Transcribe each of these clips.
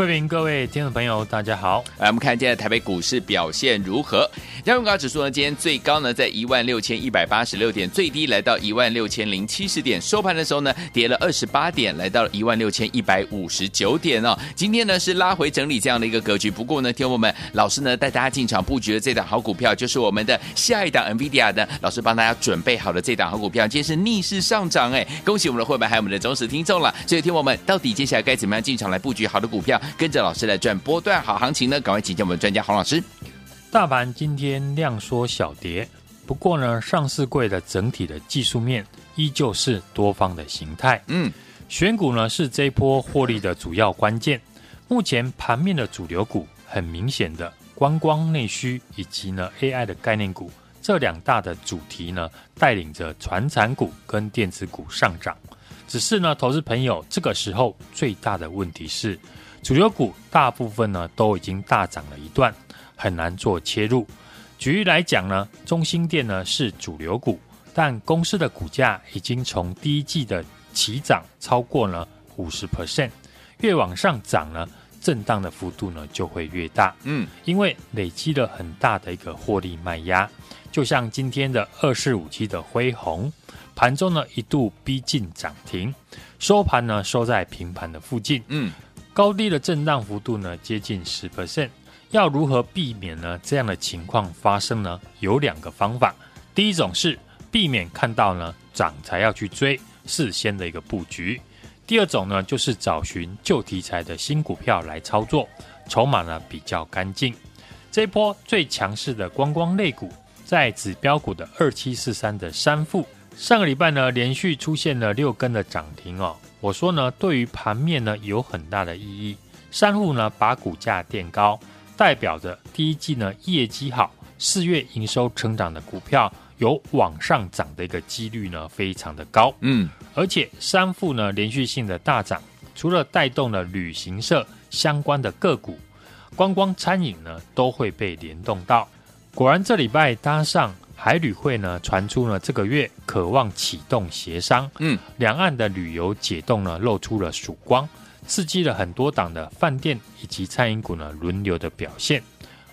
慧平，各位听众朋友，大家好。来，我们看今天台北股市表现如何？加权指数呢，今天最高呢在一万六千一百八十六点，最低来到一万六千零七十点，收盘的时候呢跌了二十八点，来到了一万六千一百五十九点哦。今天呢是拉回整理这样的一个格局，不过呢，听我们老师呢带大家进场布局的这档好股票，就是我们的下一档 NVIDIA 的老师帮大家准备好的这档好股票，今天是逆势上涨哎，恭喜我们的会员还有我们的忠实听众了。所以听我们到底接下来该怎么样进场来布局好的股票？跟着老师来赚波段好行情呢，赶快请教我们的专家洪老师。大盘今天量缩小跌，不过呢，上市柜的整体的技术面依旧是多方的形态。嗯，选股呢是这一波获利的主要关键。目前盘面的主流股很明显的观光内需以及呢 AI 的概念股这两大的主题呢，带领着传产股跟电子股上涨。只是呢，投资朋友这个时候最大的问题是。主流股大部分呢都已经大涨了一段，很难做切入。举例来讲呢，中兴电呢是主流股，但公司的股价已经从第一季的起涨超过了五十 percent，越往上涨呢，震荡的幅度呢就会越大。嗯，因为累积了很大的一个获利卖压，就像今天的二四五七的辉宏，盘中呢一度逼近涨停，收盘呢收在平盘的附近。嗯。高低的震荡幅度呢，接近十 percent，要如何避免呢这样的情况发生呢？有两个方法。第一种是避免看到呢涨才要去追，事先的一个布局。第二种呢，就是找寻旧题材的新股票来操作，筹码呢比较干净。这一波最强势的观光类股，在指标股的二七四三的三富，上个礼拜呢连续出现了六根的涨停哦。我说呢，对于盘面呢有很大的意义。三户呢把股价垫高，代表着第一季呢业绩好，四月营收成长的股票有往上涨的一个几率呢非常的高。嗯，而且三副呢连续性的大涨，除了带动了旅行社相关的个股，观光餐饮呢都会被联动到。果然这礼拜搭上。海旅会呢传出呢这个月渴望启动协商，嗯，两岸的旅游解冻呢露出了曙光，刺激了很多档的饭店以及餐饮股呢轮流的表现。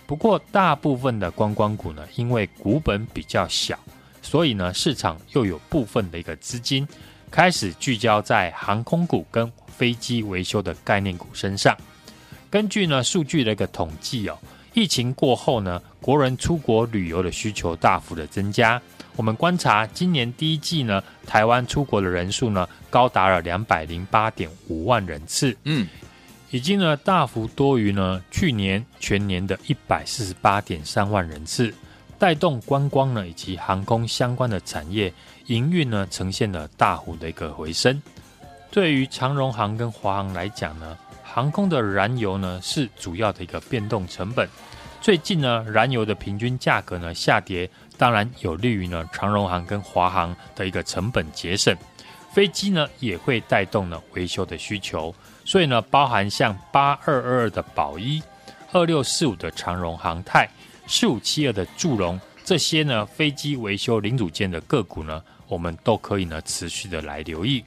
不过大部分的观光股呢，因为股本比较小，所以呢市场又有部分的一个资金开始聚焦在航空股跟飞机维修的概念股身上。根据呢数据的一个统计哦。疫情过后呢，国人出国旅游的需求大幅的增加。我们观察今年第一季呢，台湾出国的人数呢，高达了两百零八点五万人次，嗯，已经呢大幅多于呢去年全年的一百四十八点三万人次，带动观光呢以及航空相关的产业营运呢呈现了大幅的一个回升。对于长荣航跟华航来讲呢，航空的燃油呢是主要的一个变动成本，最近呢燃油的平均价格呢下跌，当然有利于呢长荣航跟华航的一个成本节省。飞机呢也会带动呢维修的需求，所以呢包含像八二二二的宝一、二六四五的长荣航太、四五七二的祝融这些呢飞机维修零组件的个股呢，我们都可以呢持续的来留意。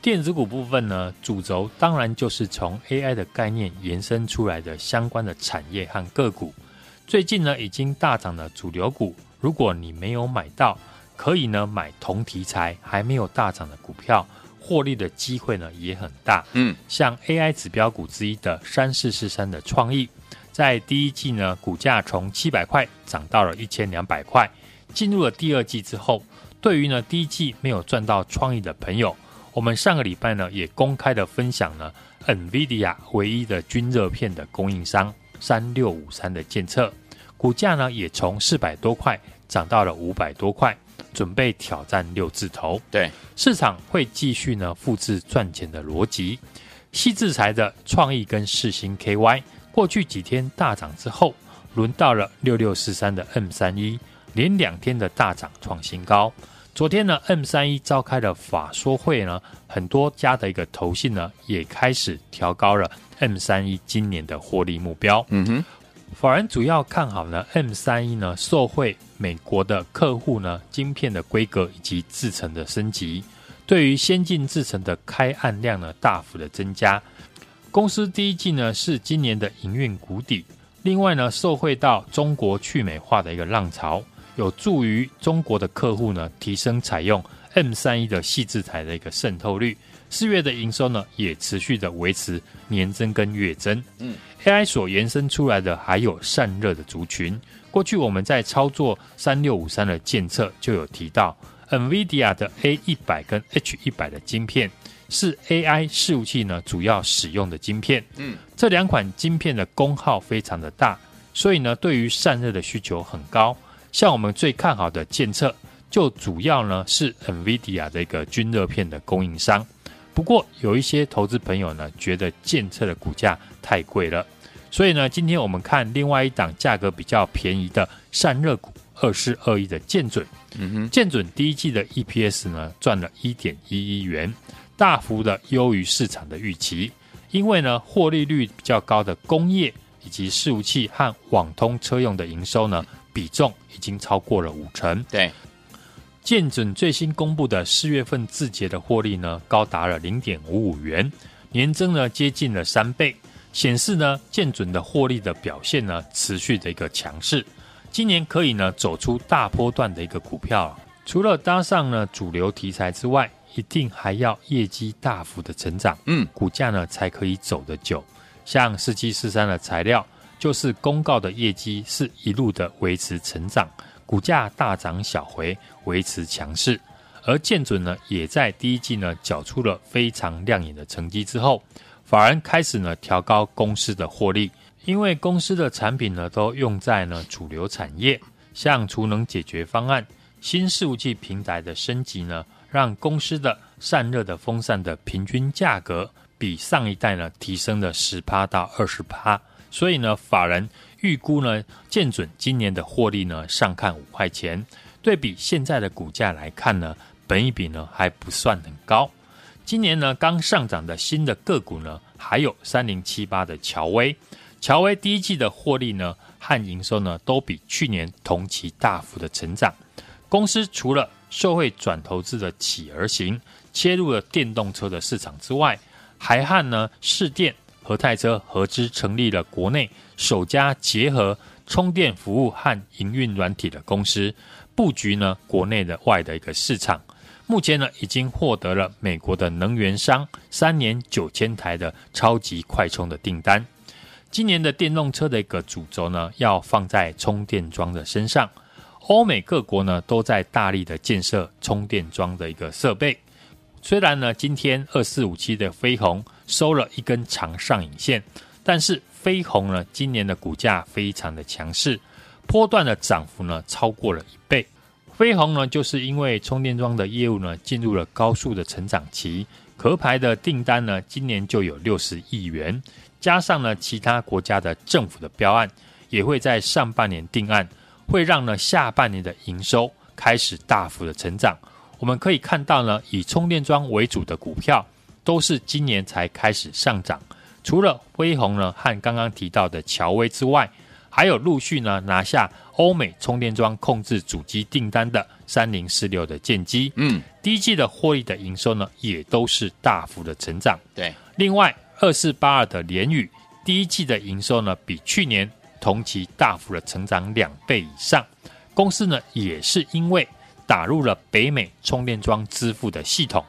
电子股部分呢，主轴当然就是从 AI 的概念延伸出来的相关的产业和个股。最近呢，已经大涨的主流股，如果你没有买到，可以呢买同题材还没有大涨的股票，获利的机会呢也很大。嗯，像 AI 指标股之一的三四四三的创意，在第一季呢，股价从七百块涨到了一千两百块。进入了第二季之后，对于呢第一季没有赚到创意的朋友，我们上个礼拜呢，也公开的分享了 NVIDIA 唯一的均热片的供应商三六五三的建测，股价呢也从四百多块涨到了五百多块，准备挑战六字头。对，市场会继续呢复制赚钱的逻辑。细制裁的创意跟世星 KY 过去几天大涨之后，轮到了六六四三的 M 三一，连两天的大涨创新高。昨天呢，M 三一召开的法说会呢，很多家的一个投信呢也开始调高了 M 三一今年的获利目标。嗯哼，法人主要看好呢 M 三一呢，受惠美国的客户呢，晶片的规格以及制程的升级，对于先进制程的开案量呢大幅的增加。公司第一季呢是今年的营运谷底，另外呢受惠到中国去美化的一个浪潮。有助于中国的客户呢提升采用 M 三一的细制台的一个渗透率，四月的营收呢也持续的维持年增跟月增。嗯，AI 所延伸出来的还有散热的族群。过去我们在操作三六五三的监测就有提到，NVIDIA 的 A 一百跟 H 一百的晶片是 AI 伺服器呢主要使用的晶片。嗯，这两款晶片的功耗非常的大，所以呢对于散热的需求很高。像我们最看好的建测，就主要呢是 NVIDIA 的一个均热片的供应商。不过有一些投资朋友呢觉得建测的股价太贵了，所以呢今天我们看另外一档价格比较便宜的散热股二四二一的建准。嗯哼，建准第一季的 EPS 呢赚了一点一一元，大幅的优于市场的预期。因为呢获利率比较高的工业以及伺服器和网通车用的营收呢。比重已经超过了五成。对，建准最新公布的四月份字节的获利呢，高达了零点五五元，年增呢接近了三倍，显示呢建准的获利的表现呢持续的一个强势。今年可以呢走出大波段的一个股票，除了搭上呢主流题材之外，一定还要业绩大幅的成长，嗯，股价呢才可以走得久。像四七四三的材料。就是公告的业绩是一路的维持成长，股价大涨小回，维持强势。而建准呢，也在第一季呢缴出了非常亮眼的成绩之后，法人开始呢调高公司的获利，因为公司的产品呢都用在呢主流产业，像储能解决方案、新伺服器平台的升级呢，让公司的散热的风扇的平均价格比上一代呢提升了十趴到二十趴。所以呢，法人预估呢，建准今年的获利呢，上看五块钱。对比现在的股价来看呢，本益比呢还不算很高。今年呢，刚上涨的新的个股呢，还有三零七八的乔威。乔威第一季的获利呢和营收呢，都比去年同期大幅的成长。公司除了受惠转投资的企而行，切入了电动车的市场之外，还和呢市电。和泰车合资成立了国内首家结合充电服务和营运软体的公司，布局呢国内的外的一个市场。目前呢已经获得了美国的能源商三年九千台的超级快充的订单。今年的电动车的一个主轴呢要放在充电桩的身上，欧美各国呢都在大力的建设充电桩的一个设备。虽然呢今天二四五七的飞鸿。收了一根长上影线，但是飞鸿呢，今年的股价非常的强势，波段的涨幅呢超过了一倍。飞鸿呢，就是因为充电桩的业务呢进入了高速的成长期，壳牌的订单呢今年就有六十亿元，加上呢其他国家的政府的标案也会在上半年定案，会让呢下半年的营收开始大幅的成长。我们可以看到呢，以充电桩为主的股票。都是今年才开始上涨，除了辉鸿呢和刚刚提到的乔威之外，还有陆续呢拿下欧美充电桩控制主机订单的三零四六的建机，嗯，第一季的获利的营收呢也都是大幅的成长。对，另外二四八二的联宇第一季的营收呢比去年同期大幅的成长两倍以上，公司呢也是因为打入了北美充电桩支付的系统，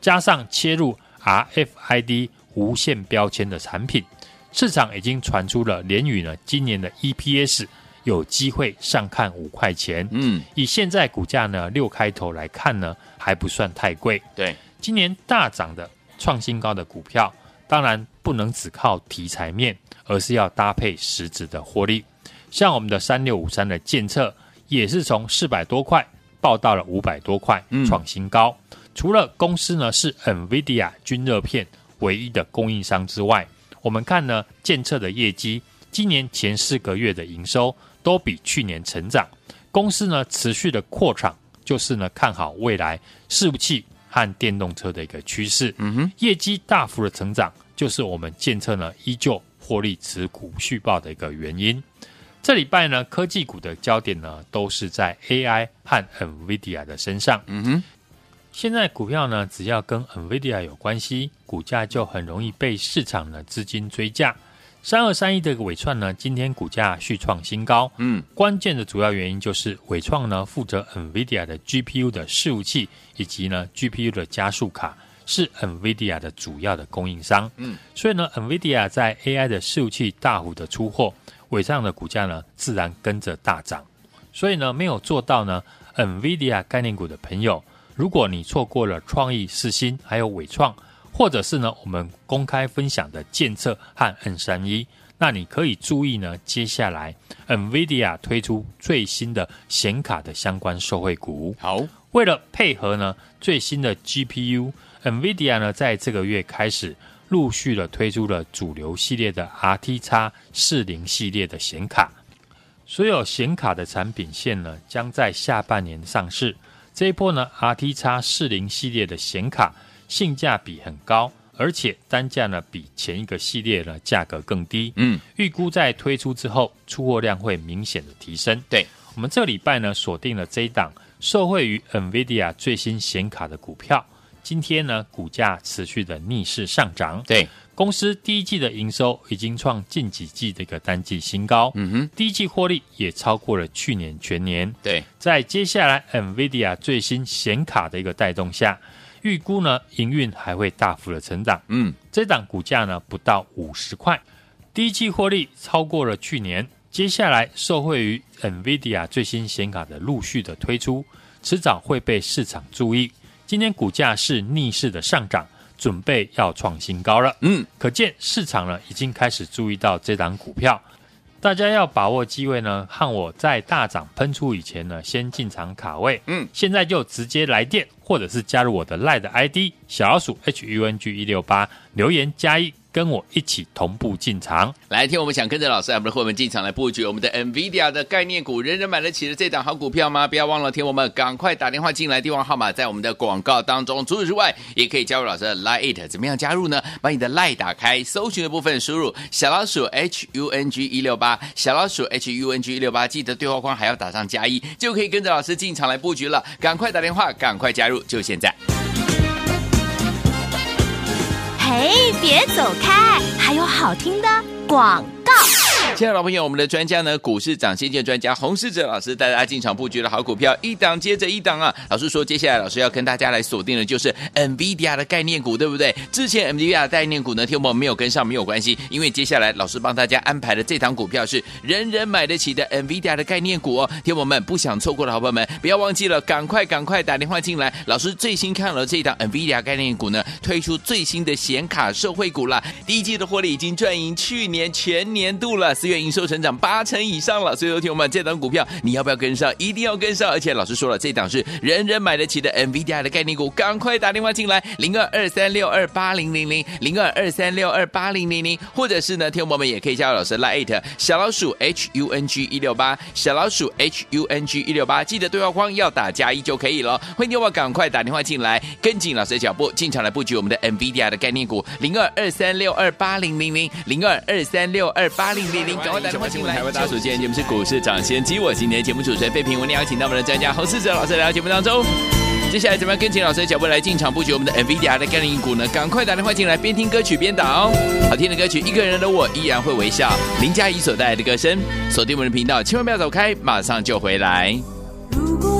加上切入。RFID 无线标签的产品，市场已经传出了联宇呢，今年的 EPS 有机会上看五块钱。嗯，以现在股价呢六开头来看呢，还不算太贵。对，今年大涨的创新高的股票，当然不能只靠题材面，而是要搭配实质的获利。像我们的三六五三的建测，也是从四百多块报到了五百多块，创新高。嗯、除了公司呢是 NVIDIA 均热片唯一的供应商之外，我们看呢建测的业绩，今年前四个月的营收都比去年成长。公司呢持续的扩厂，就是呢看好未来伺服器和电动车的一个趋势。嗯哼，业绩大幅的成长，就是我们建测呢依旧获利持股续报的一个原因。这礼拜呢，科技股的焦点呢，都是在 AI 和 NVIDIA 的身上。嗯哼，现在股票呢，只要跟 NVIDIA 有关系，股价就很容易被市场的资金追价。三二三一的一个纬创呢，今天股价续创新高。嗯，关键的主要原因就是尾创呢，负责 NVIDIA 的 GPU 的伺服器以及呢 GPU 的加速卡，是 NVIDIA 的主要的供应商。嗯，所以呢，NVIDIA 在 AI 的伺服器大幅的出货。纬创的股价呢，自然跟着大涨。所以呢，没有做到呢，NVIDIA 概念股的朋友，如果你错过了创意、四新还有伟创，或者是呢，我们公开分享的建测和 N 三一，那你可以注意呢，接下来 NVIDIA 推出最新的显卡的相关受惠股。好，为了配合呢最新的 GPU，NVIDIA 呢在这个月开始。陆续的推出了主流系列的 RTX 四零系列的显卡，所有显卡的产品线呢，将在下半年上市。这一波呢，RTX 四零系列的显卡性价比很高，而且单价呢比前一个系列呢价格更低。嗯，预估在推出之后，出货量会明显的提升。对，我们这礼拜呢锁定了这一档受惠于 NVIDIA 最新显卡的股票。今天呢，股价持续的逆势上涨。对，公司第一季的营收已经创近几季的一个单季新高。嗯哼，第一季获利也超过了去年全年。对，在接下来 NVIDIA 最新显卡的一个带动下，预估呢营运还会大幅的成长。嗯，这档股价呢不到五十块，第一季获利超过了去年。接下来受惠于 NVIDIA 最新显卡的陆续的推出，迟早会被市场注意。今天股价是逆势的上涨，准备要创新高了。嗯，可见市场呢已经开始注意到这档股票，大家要把握机会呢，和我在大涨喷出以前呢，先进场卡位。嗯，现在就直接来电，或者是加入我的 LINE 的 ID 小老鼠 HUNG 一六八，留言加一。跟我一起同步进场，来听我们想跟着老师，我们的伙伴进场来布局我们的 NVIDIA 的概念股，人人买得起的这档好股票吗？不要忘了听我们，赶快打电话进来，电话号码在我们的广告当中。除此之外，也可以加入老师的 Line，怎么样加入呢？把你的 lie 打开，搜寻的部分输入小老鼠 HUNG 一六八，小老鼠 HUNG 一六八，记得对话框还要打上加一，就可以跟着老师进场来布局了。赶快打电话，赶快加入，就现在。嘿，别走开，还有好听的广。亲爱的老朋友，我们的专家呢，股市涨先见专家洪世哲老师带大家进场布局的好股票，一档接着一档啊。老师说，接下来老师要跟大家来锁定的就是 NVIDIA 的概念股，对不对？之前 NVIDIA 的概念股呢，听我们没有跟上没有关系，因为接下来老师帮大家安排的这档股票是人人买得起的 NVIDIA 的概念股哦。听我们不想错过的好朋友们，不要忘记了，赶快赶快打电话进来。老师最新看了这档 NVIDIA 概念股呢，推出最新的显卡受惠股了，第一季的获利已经赚赢去年全年度了。月营收成长八成以上了，所以说听我们这档股票，你要不要跟上？一定要跟上！而且老师说了，这档是人人买得起的 NVIDIA 的概念股，赶快打电话进来，零二二三六二八零零零，零二二三六二八零零零，或者是呢，听我们也可以加入老师 Line 小老鼠 H U N G 一六八，小老鼠 H U N G 一六八，记得对话框要打加一就可以了。欢迎你我赶快打电话进来，跟紧老师的脚步，进场来布局我们的 NVIDIA 的概念股，零二二三六二八零零零，零二二三六二八零零零。赶快打电话进来！台湾大家今天节目是股市抢先机，我今天节目主持人费平，我们邀请到我们的专家洪世哲老师来到节目当中。接下来怎么样跟紧老师的脚步来进场布局我们的 NVIDIA 的概念股呢？赶快打电话进来，边听歌曲边打哦。好听的歌曲，一个人的我依然会微笑。林嘉怡所带来的歌声，锁定我们的频道，千万不要走开，马上就回来。如果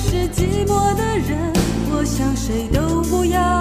是寂寞的人，我想谁都不要。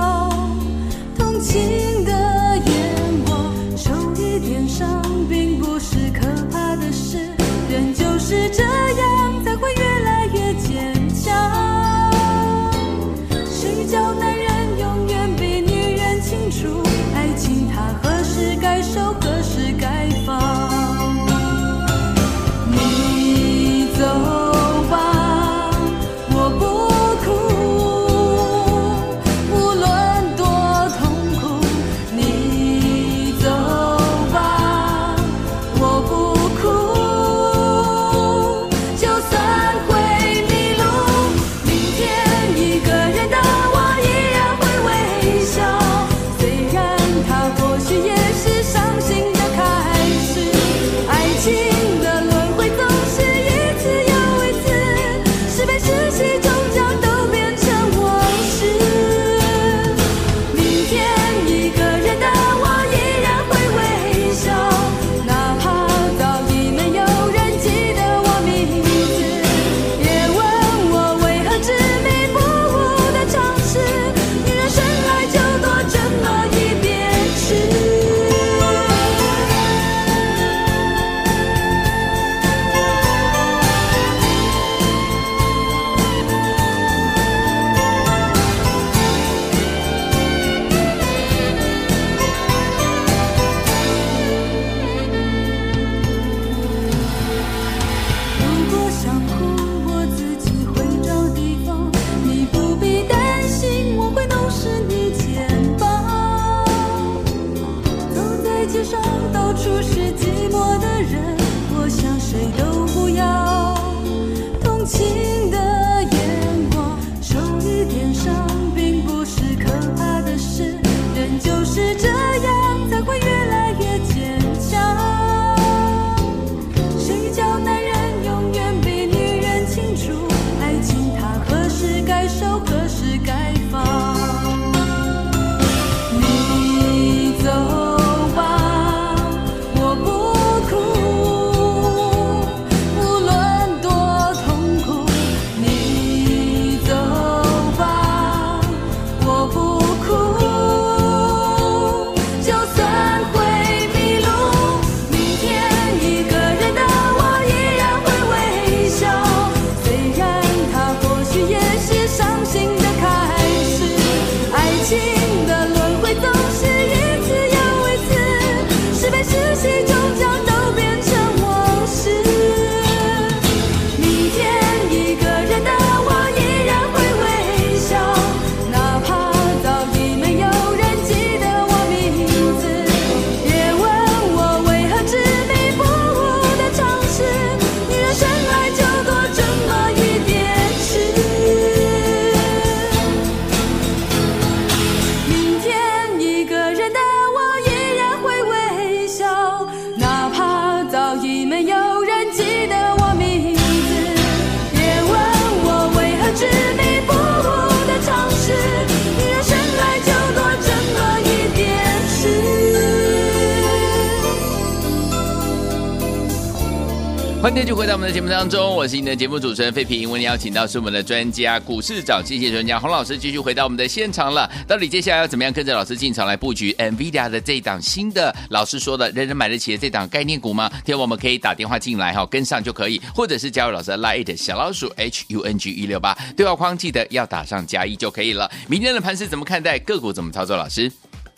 欢迎继续回到我们的节目当中，我是你的节目主持人费平。为你邀请到是我们的专家，股市涨跌谢专家洪老师，继续回到我们的现场了。到底接下来要怎么样跟着老师进场来布局 NVIDIA 的这一档新的？老师说的，人人买得起的这档概念股吗？天我们可以打电话进来哈，跟上就可以，或者是加入老师的 Line 小老鼠 H U N G 一六八对话框，记得要打上加一就可以了。明天的盘势怎么看待？个股怎么操作？老师，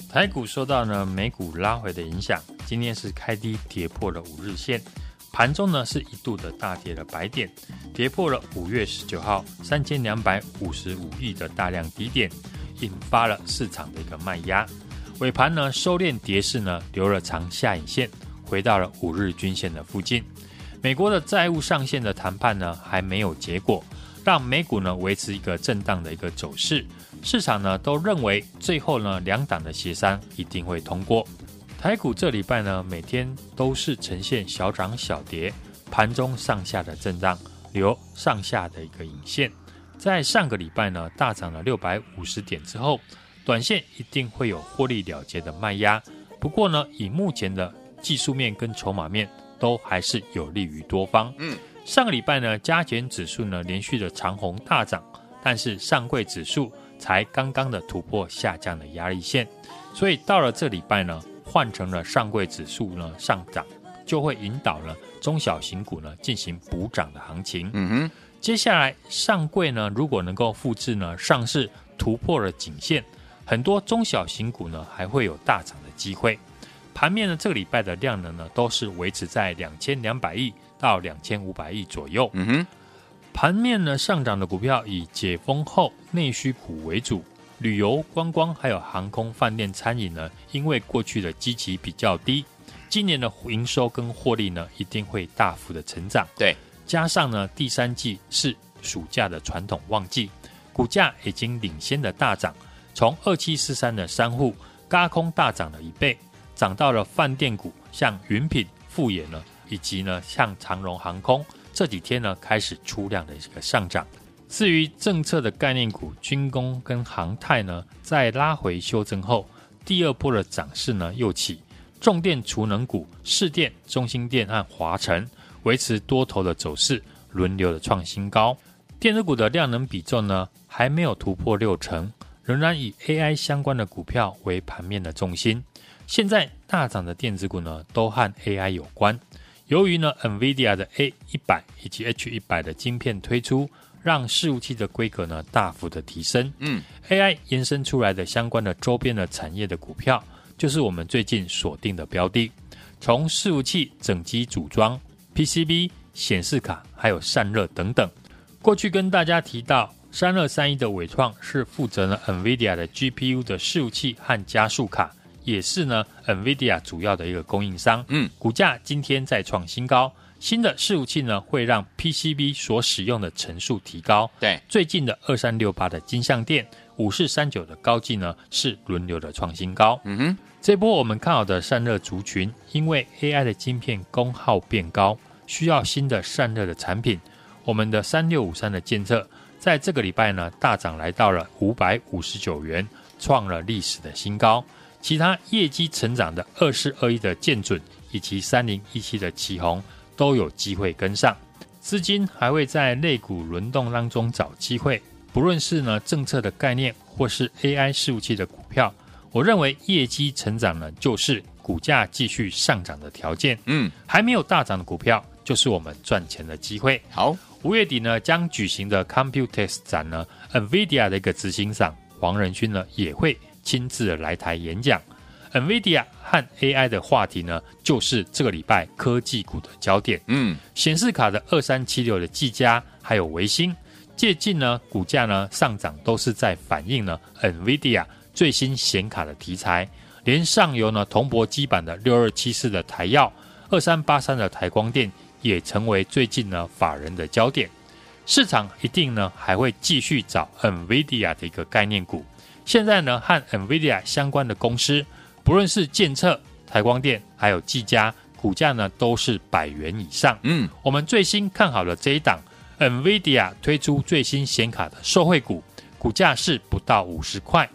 台股受到呢美股拉回的影响，今天是开低跌破了五日线。盘中呢是一度的大跌了百点，跌破了五月十九号三千两百五十五亿的大量低点，引发了市场的一个卖压。尾盘呢收敛跌势呢留了长下影线，回到了五日均线的附近。美国的债务上限的谈判呢还没有结果，让美股呢维持一个震荡的一个走势。市场呢都认为最后呢两党的协商一定会通过。台股这礼拜呢，每天都是呈现小涨小跌，盘中上下的震荡，留上下的一个影线。在上个礼拜呢，大涨了六百五十点之后，短线一定会有获利了结的卖压。不过呢，以目前的技术面跟筹码面，都还是有利于多方。嗯，上个礼拜呢，加权指数呢连续的长红大涨，但是上柜指数才刚刚的突破下降的压力线，所以到了这礼拜呢。换成了上柜指数呢上涨，就会引导了中小型股呢进行补涨的行情。嗯哼，接下来上柜呢如果能够复制呢上市突破了颈线，很多中小型股呢还会有大涨的机会。盘面呢这个礼拜的量能呢都是维持在两千两百亿到两千五百亿左右。嗯哼，盘面呢上涨的股票以解封后内需股为主。旅游、观光还有航空、饭店、餐饮呢，因为过去的基期比较低，今年的营收跟获利呢，一定会大幅的成长。对，加上呢，第三季是暑假的传统旺季，股价已经领先的大涨，从二七四三的三户嘎空大涨了一倍，涨到了饭店股，像云品、富野呢，以及呢像长荣航空，这几天呢开始出量的一个上涨。至于政策的概念股，军工跟航太呢，在拉回修正后，第二波的涨势呢又起。重电储能股，市电、中兴电和华城维持多头的走势，轮流的创新高。电子股的量能比重呢还没有突破六成，仍然以 AI 相关的股票为盘面的重心。现在大涨的电子股呢都和 AI 有关。由于呢 NVIDIA 的 A 一百以及 H 一百的晶片推出。让伺服器的规格呢大幅的提升，嗯，AI 延伸出来的相关的周边的产业的股票，就是我们最近锁定的标的。从伺服器整机组装、PCB、显示卡，还有散热等等。过去跟大家提到，三二三一的伟创是负责呢 NVIDIA 的 GPU 的伺服器和加速卡，也是呢 NVIDIA 主要的一个供应商。嗯，股价今天再创新高。新的伺服器呢，会让 PCB 所使用的层数提高。对，最近的二三六八的金相电，五四三九的高技呢，是轮流的创新高。嗯哼，这波我们看好的散热族群，因为 AI 的晶片功耗变高，需要新的散热的产品。我们的三六五三的监测，在这个礼拜呢，大涨来到了五百五十九元，创了历史的新高。其他业绩成长的二四二一的建准，以及三零一七的奇鋐。都有机会跟上，资金还会在类股轮动当中找机会。不论是呢政策的概念，或是 AI 伺服器的股票，我认为业绩成长呢就是股价继续上涨的条件。嗯，还没有大涨的股票，就是我们赚钱的机会。好，五月底呢将举行的 Computex 展呢，NVIDIA 的一个执行长黄仁勋呢也会亲自来台演讲。NVIDIA 和 AI 的话题呢，就是这个礼拜科技股的焦点。嗯，显示卡的二三七六的技嘉，还有微星，最近呢股价呢上涨，都是在反映呢 NVIDIA 最新显卡的题材。连上游呢铜箔基板的六二七四的台耀，二三八三的台光电，也成为最近呢法人的焦点。市场一定呢还会继续找 NVIDIA 的一个概念股。现在呢和 NVIDIA 相关的公司。不论是建策、台光电，还有技嘉，股价呢都是百元以上。嗯，我们最新看好了这一档，NVIDIA 推出最新显卡的受惠股，股价是不到五十块。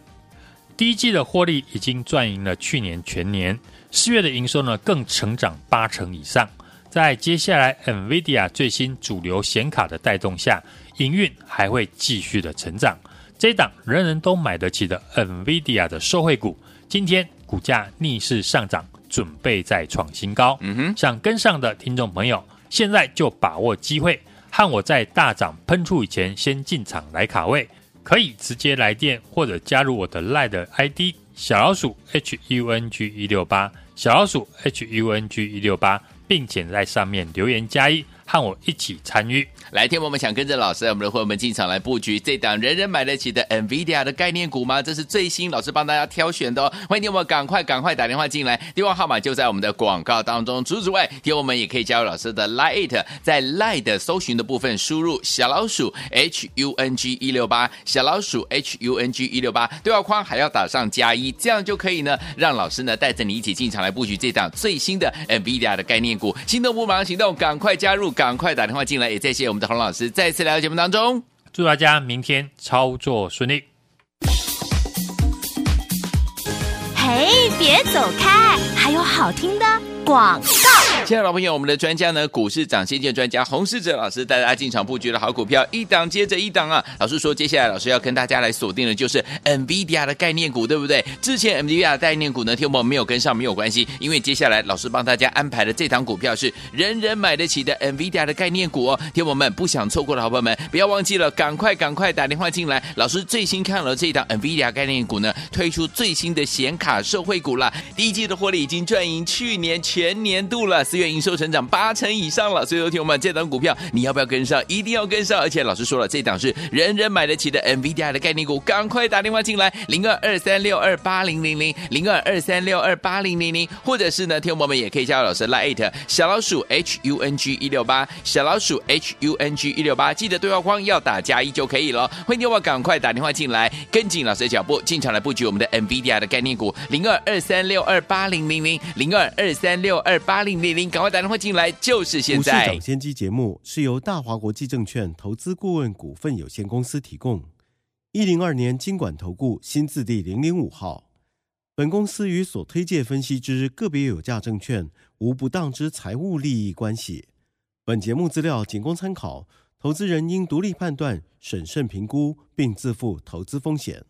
第一季的获利已经赚赢了去年全年，四月的营收呢更成长八成以上。在接下来 NVIDIA 最新主流显卡的带动下，营运还会继续的成长。这档人人都买得起的 NVIDIA 的受惠股，今天股价逆势上涨，准备再创新高。嗯哼，想跟上的听众朋友，现在就把握机会，和我在大涨喷出以前先进场来卡位，可以直接来电或者加入我的 LINE ID 小老鼠 HUNG 一六八小老鼠 HUNG 一六八，并且在上面留言加一。和我一起参与，来听我们想跟着老师，我们的会员们进场来布局这档人人买得起的 NVIDIA 的概念股吗？这是最新老师帮大家挑选的哦。欢迎听我们赶快赶快打电话进来，电话号码就在我们的广告当中。除此之外，听我们也可以加入老师的 Line，在 Line 的搜寻的部分输入小老鼠 HUNG 一六八，小老鼠 HUNG 一六八，对话框还要打上加一，这样就可以呢，让老师呢带着你一起进场来布局这档最新的 NVIDIA 的概念股。心动不忙行动，赶快加入！赶快打电话进来，也谢谢我们的洪老师再次来到节目当中。祝大家明天操作顺利。嘿，别走开，还有好听的广告。亲爱的老朋友，我们的专家呢，股市涨先见专家洪世哲老师带大家进场布局的好股票，一档接着一档啊。老师说，接下来老师要跟大家来锁定的就是 NVIDIA 的概念股，对不对？之前 NVIDIA 的概念股呢，听我们没有跟上没有关系，因为接下来老师帮大家安排的这档股票是人人买得起的 NVIDIA 的概念股哦。听我们不想错过的好朋友们，不要忘记了，赶快赶快打电话进来。老师最新看了这档 NVIDIA 概念股呢，推出最新的显卡受惠股了，第一季的获利已经赚赢去年全年度了。月营收成长八成以上了，所以说听我们这档股票，你要不要跟上？一定要跟上！而且老师说了，这档是人人买得起的 NVIDIA 的概念股，赶快打电话进来，零二二三六二八零零零，零二二三六二八零零零，或者是呢，听我们也可以加老师 Line 小老鼠 HUNG 一六八，小老鼠 HUNG 一六八，记得对话框要打加一就可以了。欢迎听我赶快打电话进来，跟紧老师的脚步，进场来布局我们的 NVIDIA 的概念股，零二二三六二八零零零，零二二三六二八零零零。赶快打电话进来，就是现在！股市先机节目是由大华国际证券投资顾问股份有限公司提供，一零二年经管投顾新字第零零五号。本公司与所推介分析之个别有价证券无不当之财务利益关系。本节目资料仅供参考，投资人应独立判断、审慎评估，并自负投资风险。